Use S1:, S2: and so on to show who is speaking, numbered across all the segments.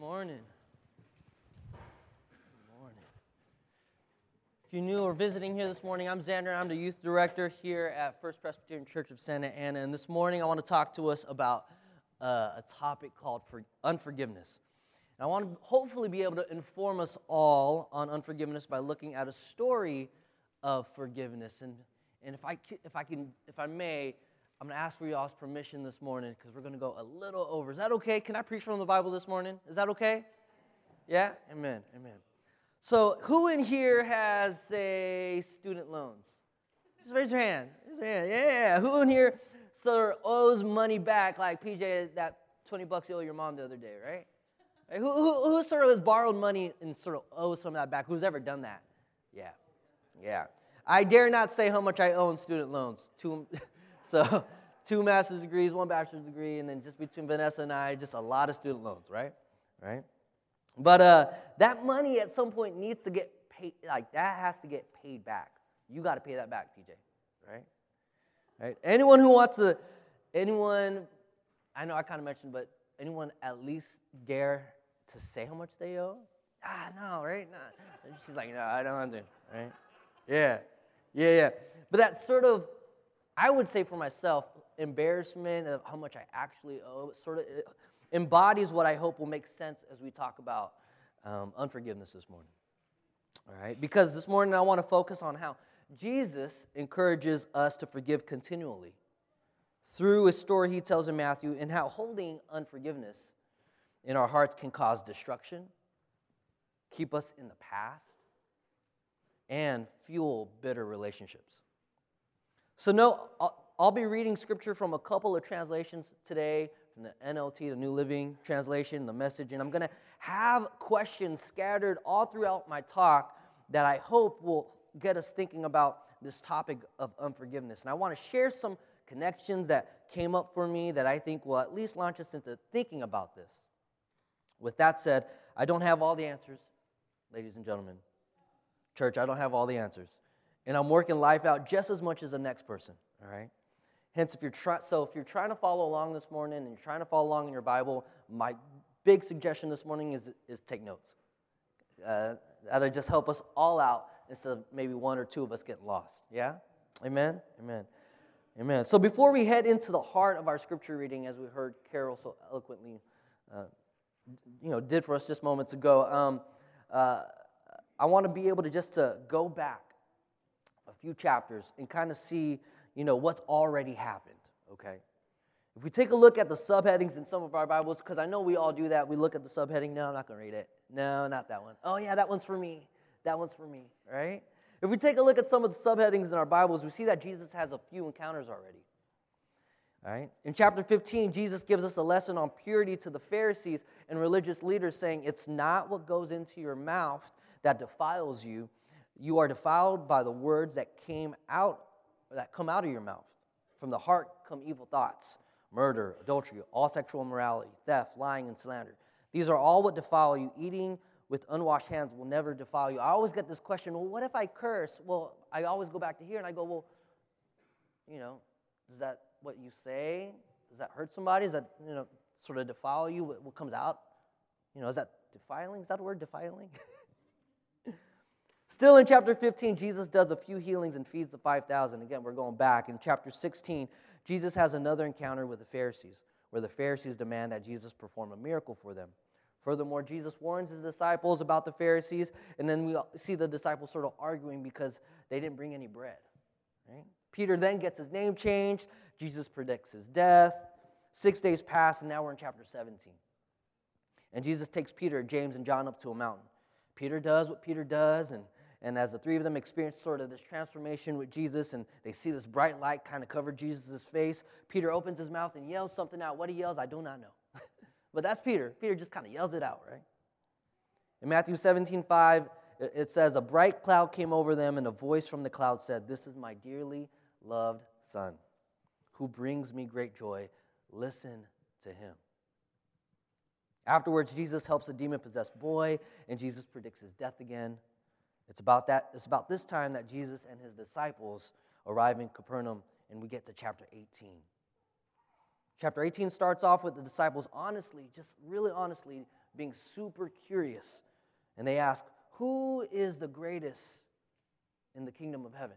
S1: morning. Good morning. If you're new or visiting here this morning, I'm Xander. I'm the youth director here at First Presbyterian Church of Santa Ana. And this morning, I want to talk to us about uh, a topic called for unforgiveness. And I want to hopefully be able to inform us all on unforgiveness by looking at a story of forgiveness. And, and if, I, if, I can, if I may, I'm going to ask for y'all's permission this morning because we're going to go a little over. Is that okay? Can I preach from the Bible this morning? Is that okay? Yeah? Amen. Amen. So, who in here has, say, student loans? Just raise your hand. Raise your hand. Yeah. Who in here sort of owes money back like PJ, that 20 bucks you owe your mom the other day, right? Who, who, who sort of has borrowed money and sort of owes some of that back? Who's ever done that? Yeah. Yeah. I dare not say how much I owe in student loans. Two, So, two master's degrees, one bachelor's degree, and then just between Vanessa and I, just a lot of student loans, right? Right? But uh, that money at some point needs to get paid, like that has to get paid back. You got to pay that back, PJ, right? Right? Anyone who wants to, anyone, I know I kind of mentioned, but anyone at least dare to say how much they owe? Ah, no, right? No. She's like, no, I don't want to, right? Yeah, yeah, yeah. But that sort of I would say for myself, embarrassment of how much I actually owe sort of embodies what I hope will make sense as we talk about um, unforgiveness this morning. All right? Because this morning I want to focus on how Jesus encourages us to forgive continually through a story he tells in Matthew and how holding unforgiveness in our hearts can cause destruction, keep us in the past, and fuel bitter relationships. So, no, I'll, be reading scripture from a couple of translations today from the NLT, the New Living Translation, the message, and I'm going to have questions scattered all throughout my talk that I hope will get us thinking about this topic of unforgiveness. And I want to share some connections that came up for me that I think will at least launch us into thinking about this. With that said, I don't have all the answers, ladies and gentlemen. Church, I don't have all the answers and I'm working life out just as much as the next person, all right? Hence, if you're trying, so if you're trying to follow along this morning and you're trying to follow along in your Bible, my big suggestion this morning is, is take notes. Uh, that'll just help us all out instead of maybe one or two of us getting lost. Yeah? Amen? Amen. Amen. So before we head into the heart of our scripture reading, as we heard Carol so eloquently, uh, you know, did for us just moments ago, um, uh, I want to be able to just to go back few chapters and kind of see, you know, what's already happened, okay? If we take a look at the subheadings in some of our Bibles, because I know we all do that, we look at the subheading, no, I'm not going to read it. No, not that one. Oh, yeah, that one's for me. That one's for me, right? If we take a look at some of the subheadings in our Bibles, we see that Jesus has a few encounters already. All right? In chapter 15, Jesus gives us a lesson on purity to the Pharisees and religious leaders, saying, It's not what goes into your mouth that defiles you, you are defiled by the words that came out that come out of your mouth. From the heart come evil thoughts, murder, adultery, all sexual immorality, theft, lying, and slander. These are all what defile you. Eating with unwashed hands will never defile you. I always get this question, well, what if I curse? Well, I always go back to here and I go, well, you know, is that what you say? Does that hurt somebody? Is that, you know, sort of defile you? What comes out? You know, is that defiling? Is that word, defiling? Still in chapter 15, Jesus does a few healings and feeds the 5,000. Again, we're going back. In chapter 16, Jesus has another encounter with the Pharisees, where the Pharisees demand that Jesus perform a miracle for them. Furthermore, Jesus warns his disciples about the Pharisees, and then we see the disciples sort of arguing because they didn't bring any bread. Right? Peter then gets his name changed. Jesus predicts his death. Six days pass, and now we're in chapter 17. And Jesus takes Peter, James, and John up to a mountain. Peter does what Peter does, and and as the three of them experience sort of this transformation with Jesus and they see this bright light kind of cover Jesus' face, Peter opens his mouth and yells something out. What he yells, I do not know. but that's Peter. Peter just kind of yells it out, right? In Matthew 17, 5, it says, A bright cloud came over them, and a voice from the cloud said, This is my dearly loved Son, who brings me great joy. Listen to him. Afterwards, Jesus helps a demon possessed boy, and Jesus predicts his death again. It's about that. It's about this time that Jesus and his disciples arrive in Capernaum, and we get to chapter 18. Chapter 18 starts off with the disciples honestly, just really honestly, being super curious. And they ask, Who is the greatest in the kingdom of heaven?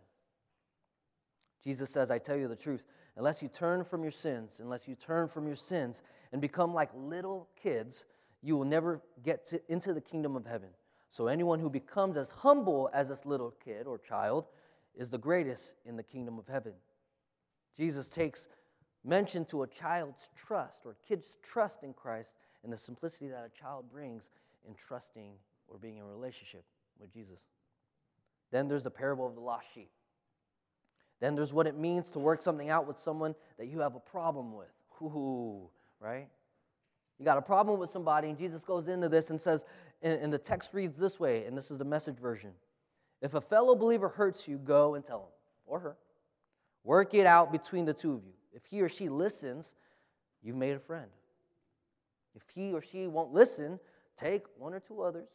S1: Jesus says, I tell you the truth. Unless you turn from your sins, unless you turn from your sins and become like little kids, you will never get to, into the kingdom of heaven. So anyone who becomes as humble as this little kid or child is the greatest in the kingdom of heaven. Jesus takes mention to a child's trust or kid's trust in Christ and the simplicity that a child brings in trusting or being in relationship with Jesus. Then there's the parable of the lost sheep. Then there's what it means to work something out with someone that you have a problem with. Ooh, right? You got a problem with somebody, and Jesus goes into this and says, and, and the text reads this way, and this is the message version. If a fellow believer hurts you, go and tell him or her. Work it out between the two of you. If he or she listens, you've made a friend. If he or she won't listen, take one or two others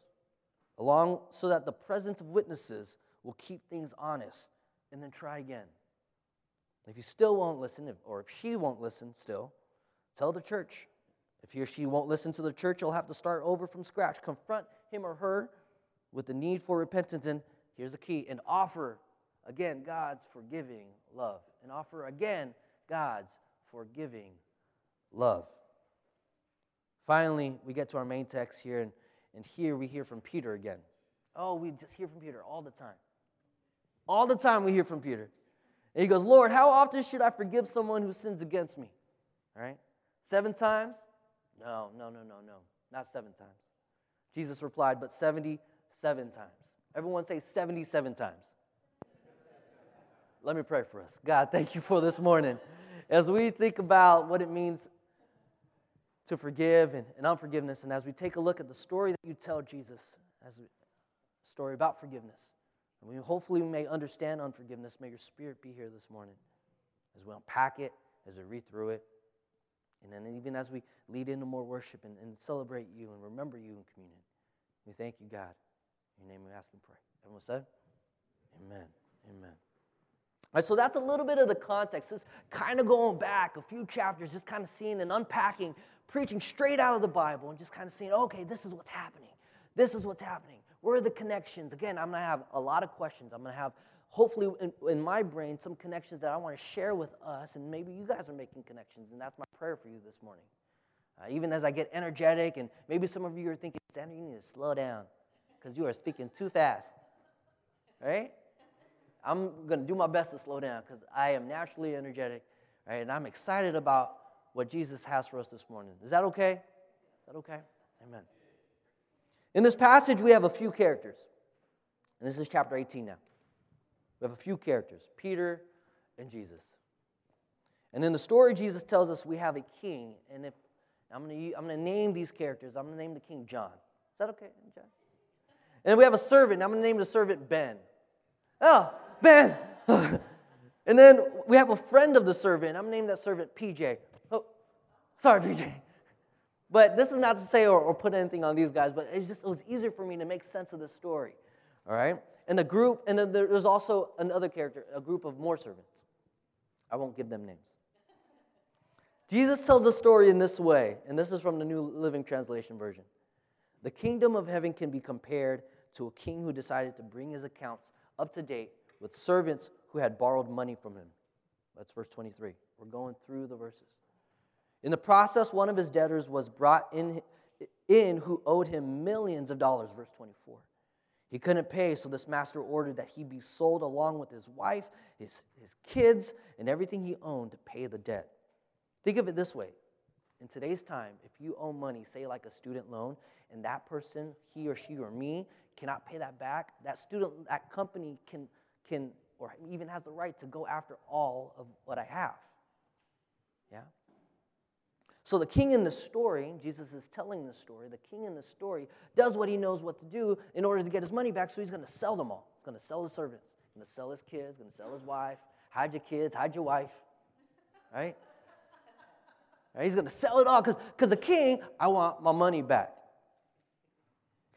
S1: along so that the presence of witnesses will keep things honest and then try again. If you still won't listen, or if she won't listen still, tell the church. If he or she won't listen to the church, you'll have to start over from scratch. Confront him or her with the need for repentance, and here's the key and offer again God's forgiving love. And offer again God's forgiving love. Finally, we get to our main text here, and, and here we hear from Peter again. Oh, we just hear from Peter all the time. All the time we hear from Peter. And he goes, Lord, how often should I forgive someone who sins against me? All right? Seven times? No, no, no, no, no. Not seven times. Jesus replied, but 77 times. Everyone say 77 times. Let me pray for us. God, thank you for this morning. As we think about what it means to forgive and, and unforgiveness, and as we take a look at the story that you tell Jesus, as a story about forgiveness, and we hopefully may understand unforgiveness, may your spirit be here this morning as we unpack it, as we read through it. And then even as we lead into more worship and, and celebrate you and remember you in communion, we thank you, God. In your name we ask and pray. Everyone said? Amen. Amen. All right, so that's a little bit of the context. It's kind of going back a few chapters, just kind of seeing and unpacking, preaching straight out of the Bible and just kind of seeing, okay, this is what's happening. This is what's happening. Where are the connections? Again, I'm going to have a lot of questions. I'm going to have, hopefully, in, in my brain, some connections that I want to share with us, and maybe you guys are making connections, and that's my prayer for you this morning. Uh, even as I get energetic, and maybe some of you are thinking, Xander, you need to slow down because you are speaking too fast. Right? I'm going to do my best to slow down because I am naturally energetic, right? And I'm excited about what Jesus has for us this morning. Is that okay? Is that okay? Amen. In this passage, we have a few characters. And this is chapter 18 now. We have a few characters Peter and Jesus. And in the story, Jesus tells us we have a king. And if I'm going to, name these characters, I'm going to name the king John. Is that okay, John? And we have a servant. I'm going to name the servant Ben. Oh, Ben. and then we have a friend of the servant. I'm going to name that servant PJ. Oh, sorry, PJ. But this is not to say or, or put anything on these guys, but it's just it was easier for me to make sense of the story. All right? And a group, and then there's also another character, a group of more servants. I won't give them names. Jesus tells the story in this way, and this is from the New Living Translation version. The kingdom of heaven can be compared to a king who decided to bring his accounts up to date with servants who had borrowed money from him. That's verse 23. We're going through the verses. In the process, one of his debtors was brought in, in who owed him millions of dollars, verse 24. He couldn't pay, so this master ordered that he be sold along with his wife, his, his kids, and everything he owned to pay the debt. Think of it this way in today's time, if you owe money, say like a student loan, and that person, he or she or me, cannot pay that back, that student, that company can can or even has the right to go after all of what I have. Yeah? So the king in the story, Jesus is telling the story, the king in the story does what he knows what to do in order to get his money back, so he's going to sell them all. He's going to sell the servants, he's going to sell his kids, he's going to sell his wife, hide your kids, hide your wife, right? right? He's going to sell it all because the king, I want my money back.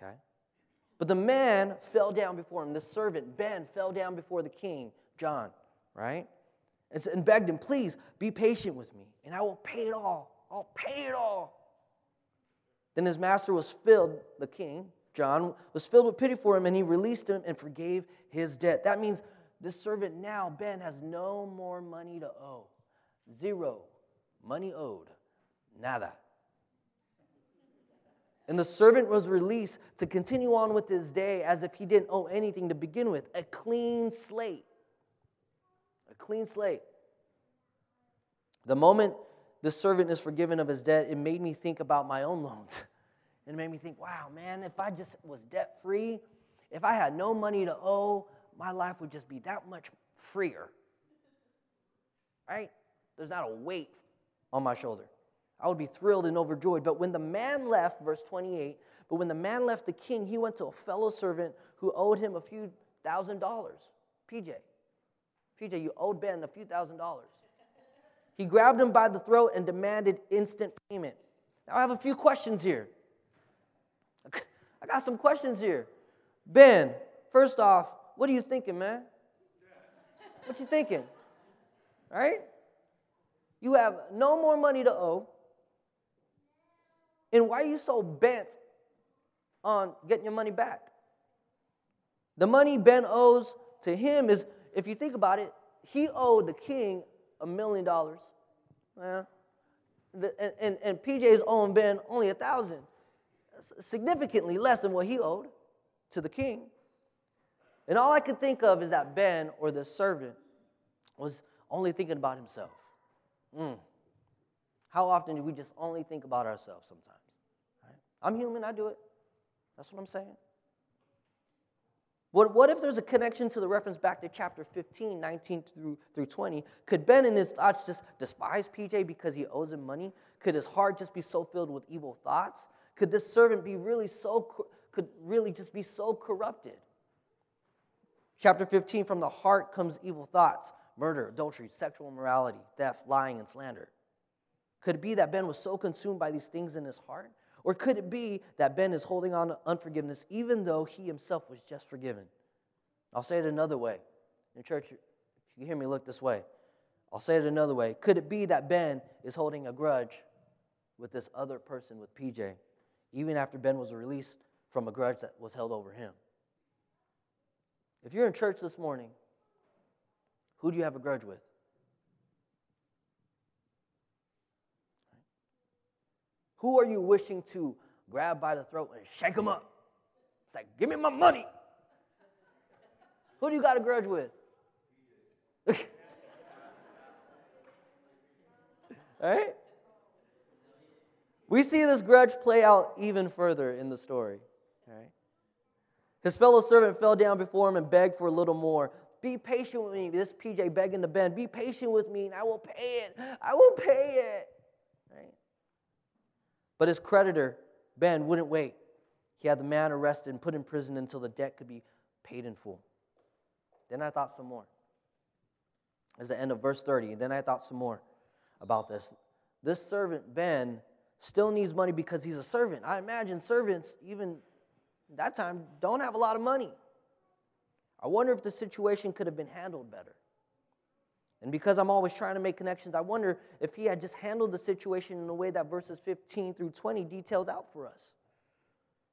S1: Okay? But the man fell down before him. The servant, Ben, fell down before the king, John, right? and begged him, Please be patient with me, and I will pay it all. I'll pay it all. Then his master was filled, the king, John, was filled with pity for him, and he released him and forgave his debt. That means this servant now, Ben, has no more money to owe. Zero. Money owed. Nada. And the servant was released to continue on with his day as if he didn't owe anything to begin with. A clean slate. A clean slate. The moment the servant is forgiven of his debt, it made me think about my own loans. It made me think, wow, man, if I just was debt free, if I had no money to owe, my life would just be that much freer. Right? There's not a weight on my shoulder. I would be thrilled and overjoyed. But when the man left, verse 28, but when the man left the king, he went to a fellow servant who owed him a few thousand dollars. PJ. PJ, you owed Ben a few thousand dollars. He grabbed him by the throat and demanded instant payment. Now, I have a few questions here. I got some questions here. Ben, first off, what are you thinking, man? What you thinking? Right? You have no more money to owe. And why are you so bent on getting your money back? The money Ben owes to him is, if you think about it, he owed the king a million dollars. Yeah. And, and, and PJ owing Ben only a thousand, significantly less than what he owed to the king. And all I could think of is that Ben or the servant was only thinking about himself. Mm. How often do we just only think about ourselves sometimes? Right? I'm human, I do it. That's what I'm saying. What, what if there's a connection to the reference back to chapter 15, 19 through, through 20? Could Ben in his thoughts just despise PJ because he owes him money? Could his heart just be so filled with evil thoughts? Could this servant be really so, could really just be so corrupted? Chapter 15, from the heart comes evil thoughts, murder, adultery, sexual immorality, theft, lying, and slander. Could it be that Ben was so consumed by these things in his heart or could it be that Ben is holding on to unforgiveness even though he himself was just forgiven? I'll say it another way. In church, if you hear me look this way, I'll say it another way. Could it be that Ben is holding a grudge with this other person, with PJ, even after Ben was released from a grudge that was held over him? If you're in church this morning, who do you have a grudge with? Who are you wishing to grab by the throat and shake them up? It's like, give me my money. Who do you got a grudge with? right? We see this grudge play out even further in the story. Right? His fellow servant fell down before him and begged for a little more. Be patient with me. This PJ begging the Ben. Be patient with me and I will pay it. I will pay it. But his creditor, Ben, wouldn't wait. He had the man arrested and put in prison until the debt could be paid in full. Then I thought some more. As the end of verse 30. Then I thought some more about this. This servant, Ben, still needs money because he's a servant. I imagine servants, even that time, don't have a lot of money. I wonder if the situation could have been handled better. And because I'm always trying to make connections, I wonder if he had just handled the situation in a way that verses 15 through 20 details out for us.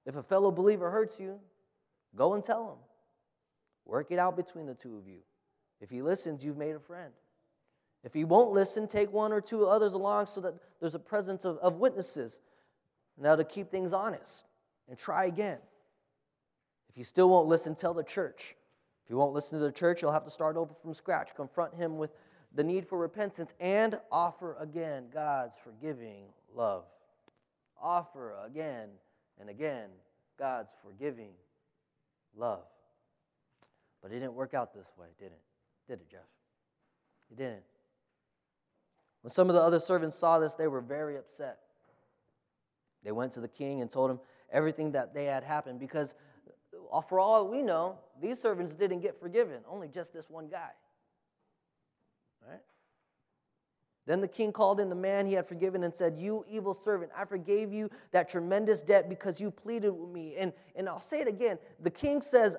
S1: If a fellow believer hurts you, go and tell him. Work it out between the two of you. If he listens, you've made a friend. If he won't listen, take one or two others along so that there's a presence of, of witnesses. Now, to keep things honest and try again. If you still won't listen, tell the church. If you won't listen to the church, you'll have to start over from scratch. Confront him with the need for repentance and offer again God's forgiving love. Offer again and again God's forgiving love. But it didn't work out this way, did it? Did it, Jeff? It didn't. When some of the other servants saw this, they were very upset. They went to the king and told him everything that they had happened because Uh, for all we know, these servants didn't get forgiven, only just this one guy. Right? Then the king called in the man he had forgiven and said, You evil servant, I forgave you that tremendous debt because you pleaded with me. And, and I'll say it again. The king says,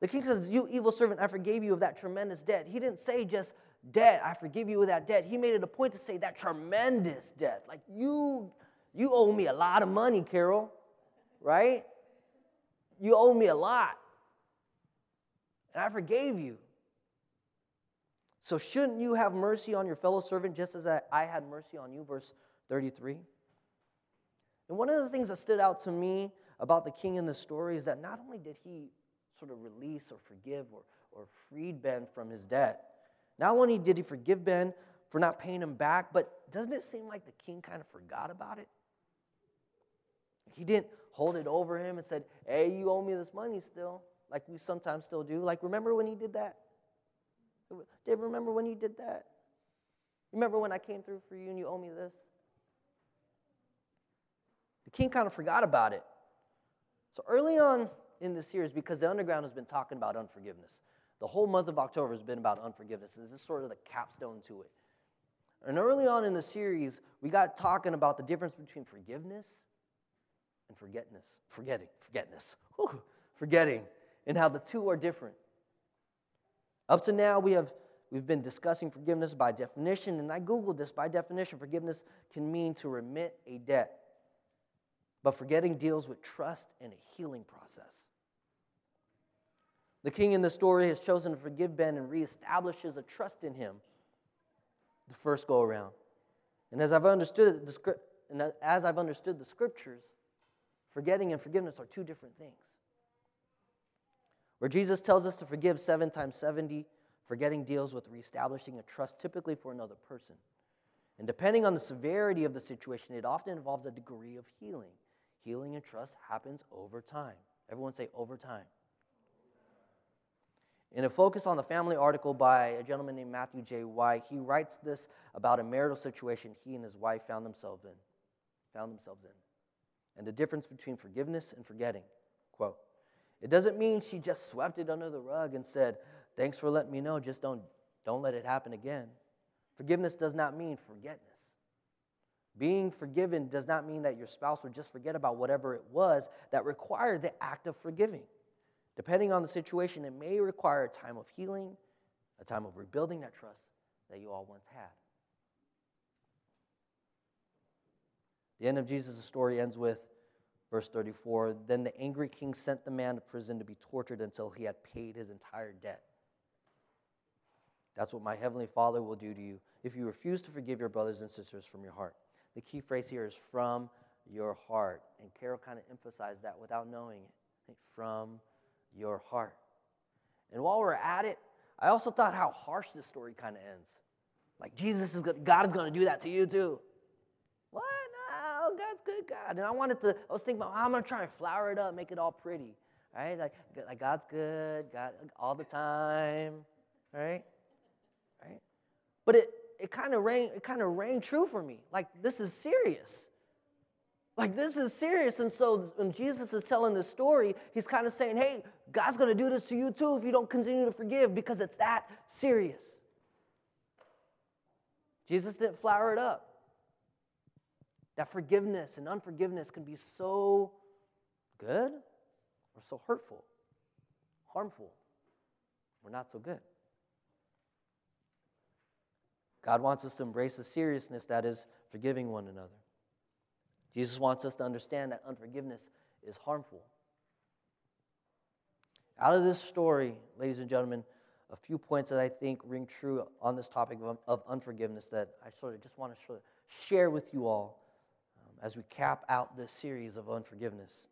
S1: the king says, You evil servant, I forgave you of that tremendous debt. He didn't say just debt. I forgive you of that debt. He made it a point to say that tremendous debt. Like you, you owe me a lot of money, Carol, right? You owe me a lot. And I forgave you. So shouldn't you have mercy on your fellow servant just as I, I had mercy on you? Verse 33. And one of the things that stood out to me about the king in this story is that not only did he sort of release or forgive or, or freed Ben from his debt, not only did he forgive Ben for not paying him back, but doesn't it seem like the king kind of forgot about it? He didn't hold it over him and said, Hey, you owe me this money still, like we sometimes still do. Like, remember when he did that? Dave, remember when you did that? Remember when I came through for you and you owe me this? The king kind of forgot about it. So early on in the series, because the underground has been talking about unforgiveness, the whole month of October has been about unforgiveness. This is sort of the capstone to it. And early on in the series, we got talking about the difference between forgiveness and forgetness. Forgetting, forgetness, Whew, forgetting, and how the two are different. Up to now, we have we've been discussing forgiveness by definition, and I googled this. By definition, forgiveness can mean to remit a debt, but forgetting deals with trust and a healing process. The king in the story has chosen to forgive Ben and reestablishes a trust in him the first go around. And as I've understood the, script, and as I've understood the scriptures, forgetting and forgiveness are two different things. Where Jesus tells us to forgive seven times 70, forgetting deals with reestablishing a trust typically for another person. And depending on the severity of the situation, it often involves a degree of healing. Healing and trust happens over time. Everyone say over time. In a Focus on the Family article by a gentleman named Matthew J. White, he writes this about a marital situation he and his wife found themselves in. Found themselves in. And the difference between forgiveness and forgetting. Quote, it doesn't mean she just swept it under the rug and said, Thanks for letting me know, just don't, don't let it happen again. Forgiveness does not mean forgetness. Being forgiven does not mean that your spouse will just forget about whatever it was that required the act of forgiving. Depending on the situation, it may require a time of healing, a time of rebuilding that trust that you all once had. The end of Jesus' story ends with verse 34 Then the angry king sent the man to prison to be tortured until he had paid his entire debt. That's what my heavenly Father will do to you if you refuse to forgive your brothers and sisters from your heart. The key phrase here is from your heart. And Carol kind of emphasized that without knowing it. From your heart. And while we're at it, I also thought how harsh this story kind of ends. Like Jesus is good, God is going to do that to you too. What? No, God's good, God. And I wanted to, I was thinking about, oh, I'm going to try and flower it up, make it all pretty. Right? Like, like God's good, God all the time. Right? Right? But it it kind of rang it kind of rang true for me. Like this is serious. Like, this is serious. And so, when Jesus is telling this story, he's kind of saying, hey, God's going to do this to you too if you don't continue to forgive because it's that serious. Jesus didn't flower it up. That forgiveness and unforgiveness can be so good or so hurtful, harmful, or not so good. God wants us to embrace the seriousness that is forgiving one another. Jesus wants us to understand that unforgiveness is harmful. Out of this story, ladies and gentlemen, a few points that I think ring true on this topic of, of unforgiveness that I sort of just want to share with you all as we cap out this series of unforgiveness.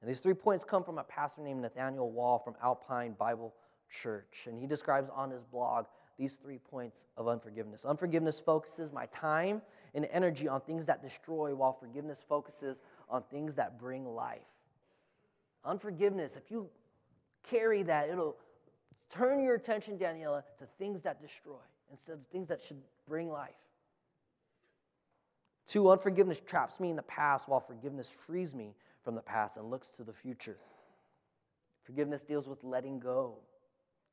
S1: And these three points come from a pastor named Nathaniel Wall from Alpine Bible Church. And he describes on his blog these three points of unforgiveness. Unforgiveness focuses my time and energy on things that destroy, while forgiveness focuses on things that bring life. Unforgiveness, if you carry that, it'll turn your attention, Daniela, to things that destroy instead of things that should bring life. Two, unforgiveness traps me in the past, while forgiveness frees me from the past and looks to the future. Forgiveness deals with letting go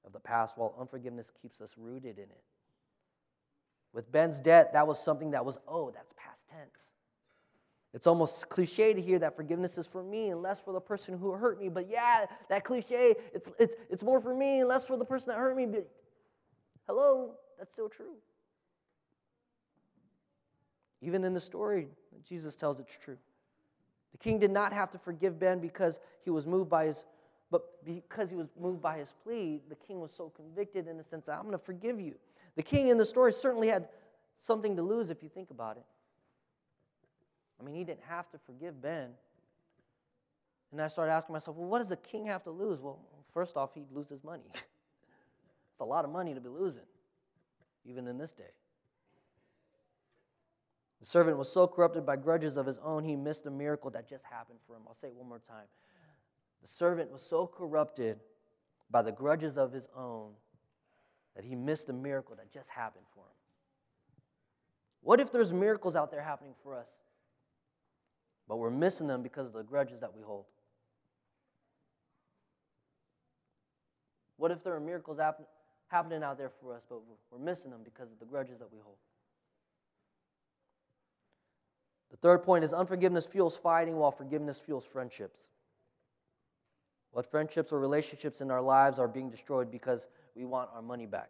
S1: of the past, while unforgiveness keeps us rooted in it. With Ben's debt, that was something that was, oh, that's past tense. It's almost cliche to hear that forgiveness is for me and less for the person who hurt me. But yeah, that cliche, it's, it's, it's more for me and less for the person that hurt me. But hello, That's still true. Even in the story, Jesus tells it's true. The king did not have to forgive Ben because he was moved by his, but because he was moved by his plea, the king was so convicted in the sense I'm going to forgive you. The king in the story certainly had something to lose if you think about it. I mean, he didn't have to forgive Ben. And I started asking myself, well, what does the king have to lose? Well, first off, he'd lose his money. it's a lot of money to be losing, even in this day. The servant was so corrupted by grudges of his own, he missed a miracle that just happened for him. I'll say it one more time. The servant was so corrupted by the grudges of his own that he missed a miracle that just happened for him. What if there's miracles out there happening for us, but we're missing them because of the grudges that we hold? What if there are miracles happen, happening out there for us, but we're missing them because of the grudges that we hold? The third point is unforgiveness fuels fighting while forgiveness fuels friendships. What friendships or relationships in our lives are being destroyed because we want our money back?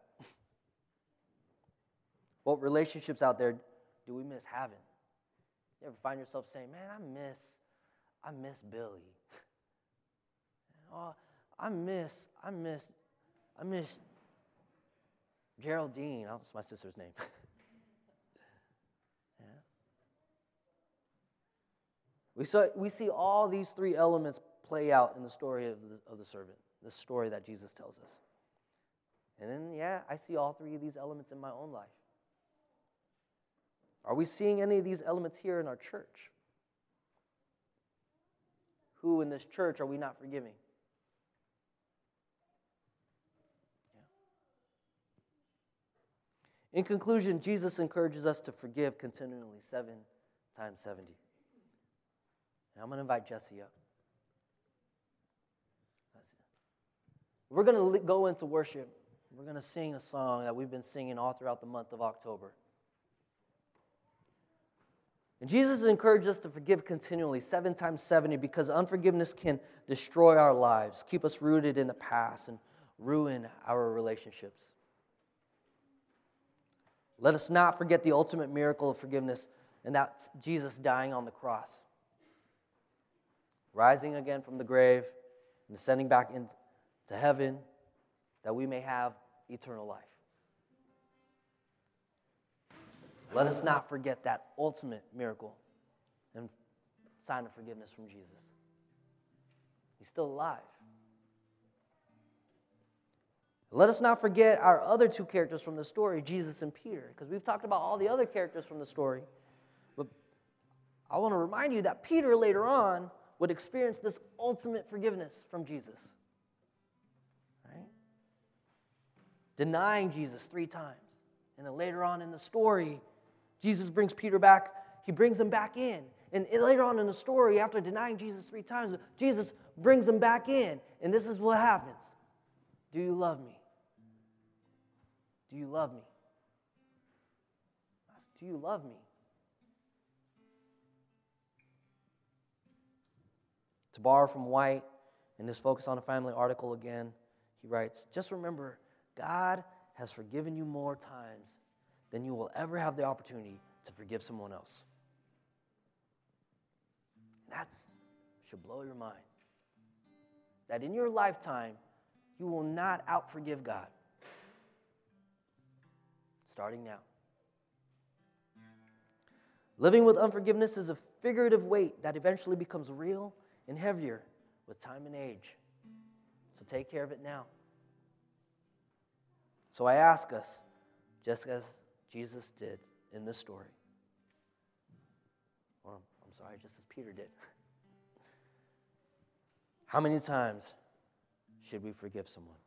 S1: what relationships out there do we miss having? You ever find yourself saying, "Man, I miss, I miss Billy. oh, I miss, I miss, I miss Geraldine. Oh, that's my sister's name. We, saw, we see all these three elements play out in the story of the, of the servant, the story that Jesus tells us. And then, yeah, I see all three of these elements in my own life. Are we seeing any of these elements here in our church? Who in this church are we not forgiving? Yeah. In conclusion, Jesus encourages us to forgive continually, seven times 70. And I'm going to invite Jesse up. We're going to go into worship. We're going to sing a song that we've been singing all throughout the month of October. And Jesus encouraged us to forgive continually, seven times 70, because unforgiveness can destroy our lives, keep us rooted in the past, and ruin our relationships. Let us not forget the ultimate miracle of forgiveness, and that's Jesus dying on the cross rising again from the grave, and ascending back into heaven, that we may have eternal life. Let us not forget that ultimate miracle and sign of forgiveness from Jesus. He's still alive. Let us not forget our other two characters from the story, Jesus and Peter, because we've talked about all the other characters from the story. But I want to remind you that Peter later on would experience this ultimate forgiveness from Jesus. Right? Denying Jesus three times. And then later on in the story, Jesus brings Peter back, he brings him back in. And later on in the story, after denying Jesus three times, Jesus brings him back in. And this is what happens Do you love me? Do you love me? Do you love me? To borrow from White in his Focus on the Family article again, he writes Just remember, God has forgiven you more times than you will ever have the opportunity to forgive someone else. That should blow your mind. That in your lifetime, you will not outforgive God. Starting now. Living with unforgiveness is a figurative weight that eventually becomes real and heavier with time and age. So take care of it now. So I ask us, just as Jesus did in this story, or I'm sorry, just as Peter did, how many times should we forgive someone?